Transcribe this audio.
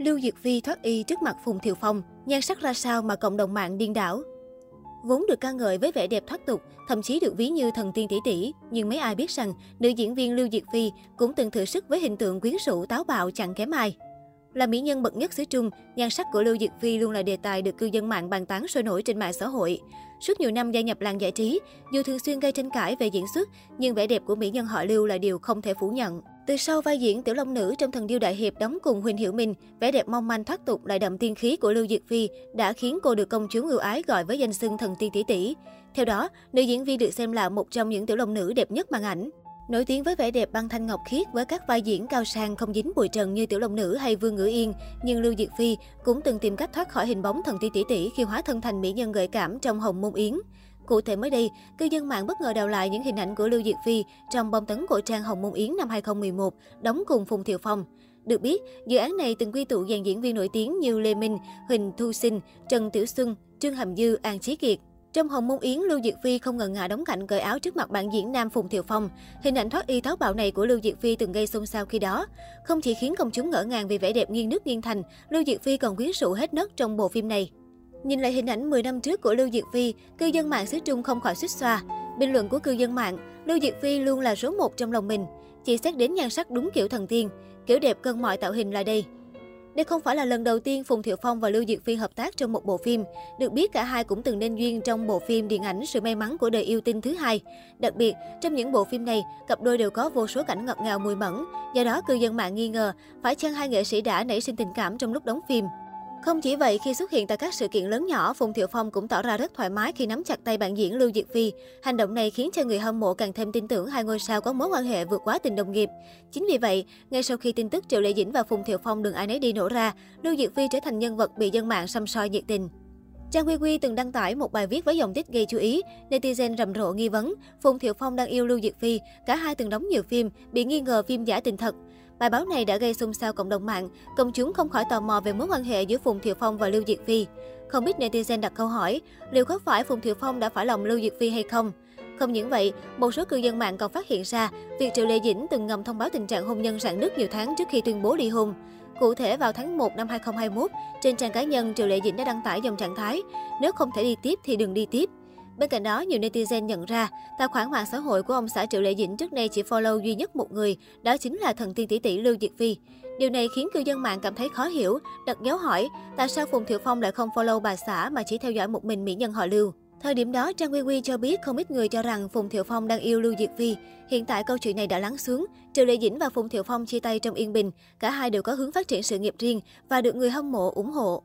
Lưu Diệt Phi thoát y trước mặt Phùng Thiệu Phong, nhan sắc ra sao mà cộng đồng mạng điên đảo. Vốn được ca ngợi với vẻ đẹp thoát tục, thậm chí được ví như thần tiên tỷ tỷ, nhưng mấy ai biết rằng nữ diễn viên Lưu Diệt Phi cũng từng thử sức với hình tượng quyến rũ táo bạo chẳng kém ai. Là mỹ nhân bậc nhất xứ Trung, nhan sắc của Lưu Diệt Phi luôn là đề tài được cư dân mạng bàn tán sôi nổi trên mạng xã hội. Suốt nhiều năm gia nhập làng giải trí, dù thường xuyên gây tranh cãi về diễn xuất, nhưng vẻ đẹp của mỹ nhân họ Lưu là điều không thể phủ nhận. Từ sau vai diễn Tiểu Long Nữ trong Thần Điêu Đại Hiệp đóng cùng Huỳnh Hiểu Minh, vẻ đẹp mong manh thoát tục lại đậm tiên khí của Lưu Diệt Phi đã khiến cô được công chúng ưu ái gọi với danh xưng thần tiên tỷ tỷ. Theo đó, nữ diễn viên được xem là một trong những tiểu long nữ đẹp nhất màn ảnh. Nổi tiếng với vẻ đẹp băng thanh ngọc khiết với các vai diễn cao sang không dính bụi trần như Tiểu Long Nữ hay Vương Ngữ Yên, nhưng Lưu Diệt Phi cũng từng tìm cách thoát khỏi hình bóng thần tiên tỷ tỷ khi hóa thân thành mỹ nhân gợi cảm trong Hồng Môn Yến. Cụ thể mới đây, cư dân mạng bất ngờ đào lại những hình ảnh của Lưu Diệc Phi trong bom tấn cổ trang Hồng Môn Yến năm 2011, đóng cùng Phùng Thiệu Phong. Được biết, dự án này từng quy tụ dàn diễn viên nổi tiếng như Lê Minh, Huỳnh Thu Sinh, Trần Tiểu Xuân, Trương Hàm Dư, An Chí Kiệt. Trong Hồng Môn Yến, Lưu Diệc Phi không ngần ngại đóng cảnh cởi áo trước mặt bạn diễn nam Phùng Thiệu Phong. Hình ảnh thoát y táo bạo này của Lưu Diệc Phi từng gây xôn xao khi đó. Không chỉ khiến công chúng ngỡ ngàng vì vẻ đẹp nghiêng nước nghiêng thành, Lưu Diệc Phi còn quyến rũ hết nấc trong bộ phim này. Nhìn lại hình ảnh 10 năm trước của Lưu Diệc Phi, cư dân mạng xứ Trung không khỏi suýt xoa. Bình luận của cư dân mạng, Lưu Diệc Phi luôn là số 1 trong lòng mình. Chỉ xét đến nhan sắc đúng kiểu thần tiên, kiểu đẹp cân mọi tạo hình là đây. Đây không phải là lần đầu tiên Phùng Thiệu Phong và Lưu Diệc Phi hợp tác trong một bộ phim. Được biết cả hai cũng từng nên duyên trong bộ phim điện ảnh Sự may mắn của đời yêu tinh thứ hai. Đặc biệt, trong những bộ phim này, cặp đôi đều có vô số cảnh ngọt ngào mùi mẫn. Do đó, cư dân mạng nghi ngờ phải chăng hai nghệ sĩ đã nảy sinh tình cảm trong lúc đóng phim. Không chỉ vậy, khi xuất hiện tại các sự kiện lớn nhỏ, Phùng Thiệu Phong cũng tỏ ra rất thoải mái khi nắm chặt tay bạn diễn Lưu Diệc Phi. Hành động này khiến cho người hâm mộ càng thêm tin tưởng hai ngôi sao có mối quan hệ vượt quá tình đồng nghiệp. Chính vì vậy, ngay sau khi tin tức Triệu Lệ Dĩnh và Phùng Thiệu Phong đường ai nấy đi nổ ra, Lưu Diệc Phi trở thành nhân vật bị dân mạng xăm soi nhiệt tình. Trang Quy Quy từng đăng tải một bài viết với dòng tích gây chú ý, netizen rầm rộ nghi vấn Phùng Thiệu Phong đang yêu Lưu Diệc Phi, cả hai từng đóng nhiều phim, bị nghi ngờ phim giả tình thật. Bài báo này đã gây xôn xao cộng đồng mạng, công chúng không khỏi tò mò về mối quan hệ giữa Phùng Thiệu Phong và Lưu Diệt Phi. Không biết netizen đặt câu hỏi, liệu có phải Phùng Thiệu Phong đã phải lòng Lưu Diệt Phi hay không? Không những vậy, một số cư dân mạng còn phát hiện ra việc Triệu Lê Dĩnh từng ngầm thông báo tình trạng hôn nhân rạn nứt nhiều tháng trước khi tuyên bố ly hôn. Cụ thể vào tháng 1 năm 2021, trên trang cá nhân Triệu Lệ Dĩnh đã đăng tải dòng trạng thái nếu không thể đi tiếp thì đừng đi tiếp. Bên cạnh đó, nhiều netizen nhận ra, tài khoản mạng xã hội của ông xã Triệu Lệ Dĩnh trước đây chỉ follow duy nhất một người, đó chính là thần tiên tỷ tỷ Lưu Diệt Phi. Điều này khiến cư dân mạng cảm thấy khó hiểu, đặt dấu hỏi tại sao Phùng Thiệu Phong lại không follow bà xã mà chỉ theo dõi một mình mỹ nhân họ Lưu. Thời điểm đó, Trang Quy Quy cho biết không ít người cho rằng Phùng Thiệu Phong đang yêu Lưu Diệt Phi. Hiện tại câu chuyện này đã lắng xuống. Triệu Lệ Dĩnh và Phùng Thiệu Phong chia tay trong yên bình. Cả hai đều có hướng phát triển sự nghiệp riêng và được người hâm mộ ủng hộ.